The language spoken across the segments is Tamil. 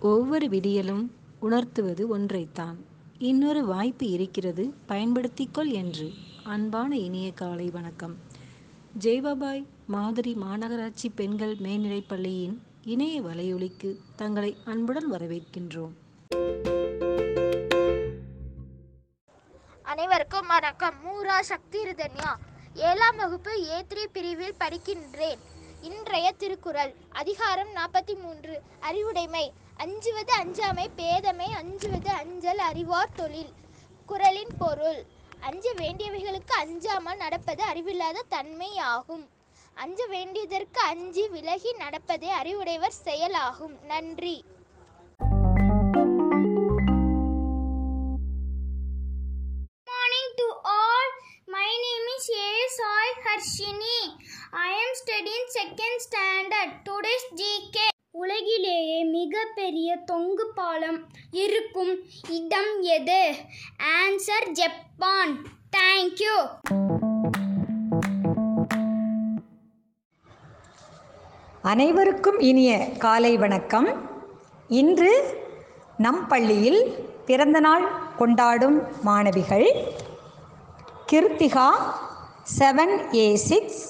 ஒவ்வொரு விடியலும் உணர்த்துவது ஒன்றைத்தான். இன்னொரு வாய்ப்பு இருக்கிறது பயன்படுத்திக்கொள் என்று. அன்பான இனிய காலை வணக்கம். ஜெய்பாபாய் மாதிரி மாநகராட்சி பெண்கள் மேல்நிலைப் பள்ளியின் இணைய வலையொலிக்கு தங்களை அன்புடன் வரவேற்கின்றோம். அனைவருக்கும் வணக்கம். மூரா சக்தி ரிதன்யா ஏழாம் வகுப்பு ஏ த்ரீ பிரிவில் படிக்கின்றேன். இன்றைய திருக்குறள். அதிகாரம் நாற்பத்தி மூன்று. அறிவுடைமை. அஞ்சுவது அஞ்சாமை பேதமை அஞ்சுவது அஞ்சல் அறிவார் தொழில். குரலின் பொருள். அஞ்ச வேண்டியவைகளுக்கு அஞ்சாமல் நடப்பது அறிவில்லாத தன்மை ஆகும். அஞ்ச வேண்டியதற்கு அஞ்சி விலகி நடப்பதே அறிவுடையவர் செயலாகும். நன்றி. Sai Harshini. I am studying second standard. Today's GK. உலகிலேயே மிகப்பெரிய தொங்கு பாலம் இருக்கும் இடம் எது ஆன்சர் ஜப்பான் தேங்க்யூ அனைவருக்கும் இனிய காலை வணக்கம் இன்று நம் பள்ளியில் பிறந்தநாள் கொண்டாடும் மாணவிகள் Krithika seven A six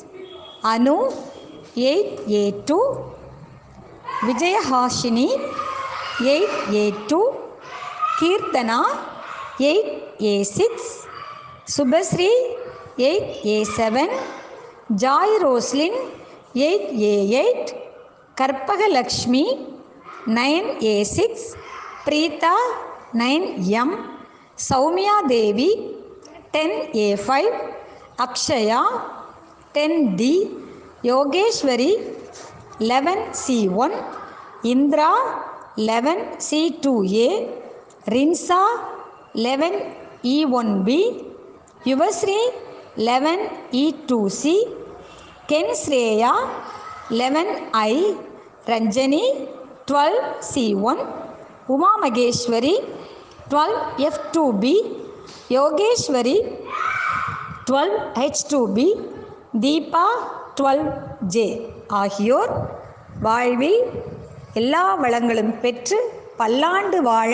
Anu eight A two Vijayahashini eight A two Keerthana eight A six Subashree eight A seven Joy Roslin eight A eight Karpagalakshmi nine A six Preetha nine M Soumya Devi ten A five Akshaya ten D Yogeswari eleven C one Indira eleven C two A Rinsa eleven E one B Yuvasri eleven E two C Ken Shreya eleven I Ranjani twelve C one Uma Maheswari twelve F two B Yogeswari twelve H two B Deepa twelve J ஆகியோர் வாழ்வில் எல்லா வளங்களும் பெற்று பல்லாண்டு வாழ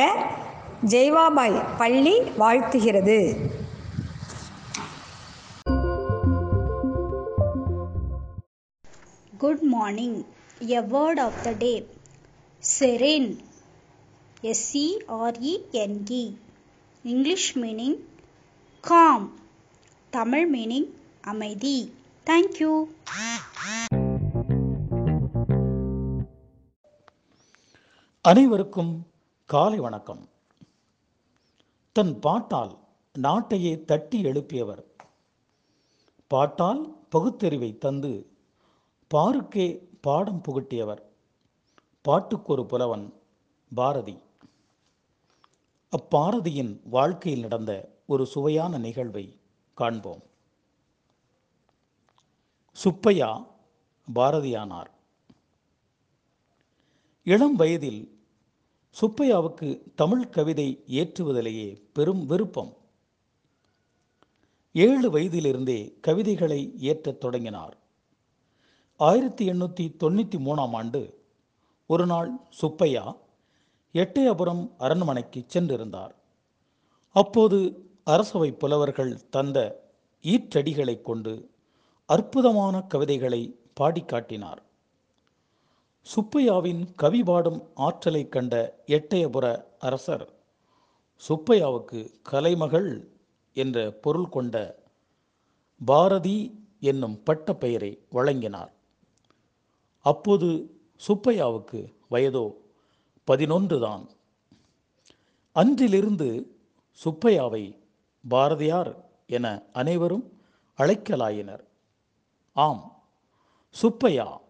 ஜெய்வாபாய் பள்ளி வாழ்த்துகிறது. Good morning a word of the day serene S English meaning calm Tamil meaning அமைதி. தேங்க்யூ அனைவருக்கும் காலை வணக்கம். தன் பாட்டால் நாட்டையே தட்டி எழுப்பியவர். பாட்டால் பகுத்தறிவை தந்து பாருக்கே பாடம் புகட்டியவர். பாட்டுக்கொரு புலவன் பாரதி. அப்பாரதியின் வாழ்க்கையில் நடந்த ஒரு சுவையான நிகழ்வை காண்போம். சுப்பையா பாரதியானார். இளம் வயதில் சுப்பையாவுக்கு தமிழ் கவிதை ஏற்றுவதிலேயே பெரும் விருப்பம். ஏழு வயதிலிருந்தே கவிதைகளை ஏற்றத் தொடங்கினார். ஆயிரத்தி எண்ணூற்றி தொண்ணூற்றி மூணாம் ஆண்டு ஒரு நாள் சுப்பையா எட்டயபுரம் அரண்மனைக்கு சென்றிருந்தார். அப்போது அரசவை புலவர்கள் தந்த ஈற்றடிகளை கொண்டு அற்புதமான கவிதைகளை பாடி காட்டினார். சுப்பையாவின் கவி பாடும் ஆற்றலை கண்ட எட்டயபுர அரசர் சுப்பையாவுக்கு கலைமகள் என்ற பொருள் கொண்ட பாரதி என்னும் பட்ட பெயரை வழங்கினார். அப்போது சுப்பையாவுக்கு வயதோ பதினொன்று தான். அன்றிலிருந்து சுப்பையாவை பாரதியார் என அனைவரும் அழைக்கலாயினர். ஆம் சுப்பையா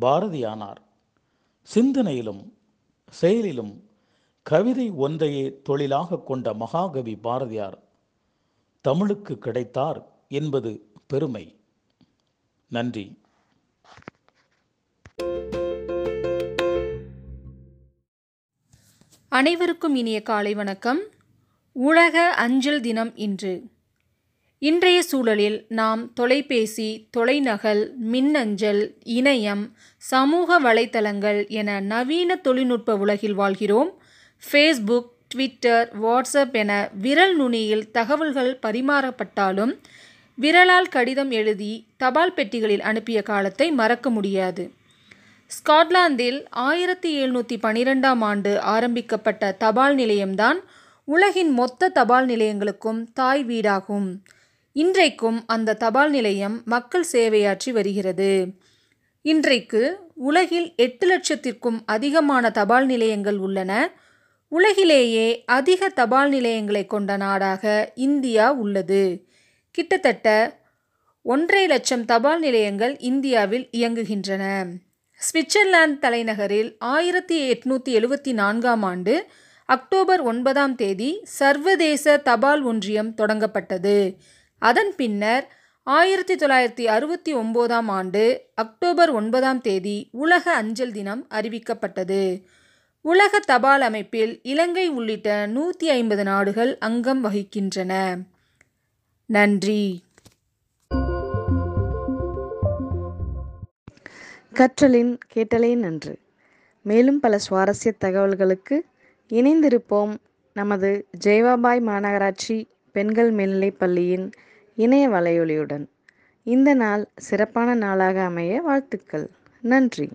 பாரதியானார். சிந்தனையிலும் செயலிலும் கவிதை ஒன்றையே தொழிலாக கொண்ட மகாகவி பாரதியார் தமிழுக்கு கிடைத்தார் என்பது பெருமை. நன்றி. அனைவருக்கும் இனிய காலை வணக்கம். உலக அஞ்சல் தினம் இன்று. இன்றைய சூழலில் நாம் தொலைபேசி தொலைநகல் மின்னஞ்சல் இணையம் சமூக வலைத்தளங்கள் என நவீன தொழில்நுட்ப உலகில் வாழ்கிறோம். ஃபேஸ்புக் ட்விட்டர் வாட்ஸ்அப் என விரல் நுனியில் தகவல்கள் பரிமாறப்பட்டாலும் விரலால் கடிதம் எழுதி தபால் பெட்டிகளில் அனுப்பிய காலத்தை மறக்க முடியாது. ஸ்காட்லாந்தில் ஆயிரத்தி எழுநூற்றி பனிரெண்டாம் ஆண்டு ஆரம்பிக்கப்பட்ட தபால் நிலையம்தான் உலகின் மொத்த தபால் நிலையங்களுக்கும் தாய் வீடாகும். இன்றைக்கும் அந்த தபால் நிலையம் மக்கள் சேவையாற்றி வருகிறது. இன்றைக்கு உலகில் எட்டு லட்சத்திற்கும் அதிகமான தபால் நிலையங்கள் உள்ளன. உலகிலேயே அதிக தபால் நிலையங்களை கொண்ட நாடாக இந்தியா உள்ளது. கிட்டத்தட்ட ஒன்றரை லட்சம் தபால் நிலையங்கள் இந்தியாவில் இயங்குகின்றன. சுவிட்சர்லாந்து தலைநகரில் ஆயிரத்தி எட்நூற்றி எழுபத்தி நான்காம் ஆண்டு அக்டோபர் ஒன்பதாம் தேதி சர்வதேச தபால் ஒன்றியம் தொடங்கப்பட்டது. அதன் பின்னர் ஆயிரத்தி தொள்ளாயிரத்தி அறுபத்தி ஒம்போதாம் ஆண்டு அக்டோபர் ஒன்பதாம் தேதி உலக அஞ்சல் தினம் அறிவிக்கப்பட்டது. உலக தபால் அமைப்பில் இலங்கை உள்ளிட்ட நூற்றி ஐம்பது நாடுகள் அங்கம் வகிக்கின்றன. நன்றி. கற்றலின் கேட்டலே நன்று. மேலும் பல சுவாரஸ்ய தகவல்களுக்கு இணைந்திருப்போம் நமது ஜெயவாபாய் மாநகராட்சி பெண்கள் மேல்நிலைப் பள்ளியின் இணைய வலையொலியுடன். இந்த நாள் சிறப்பான நாளாக அமைய வாழ்த்துக்கள். நன்றி.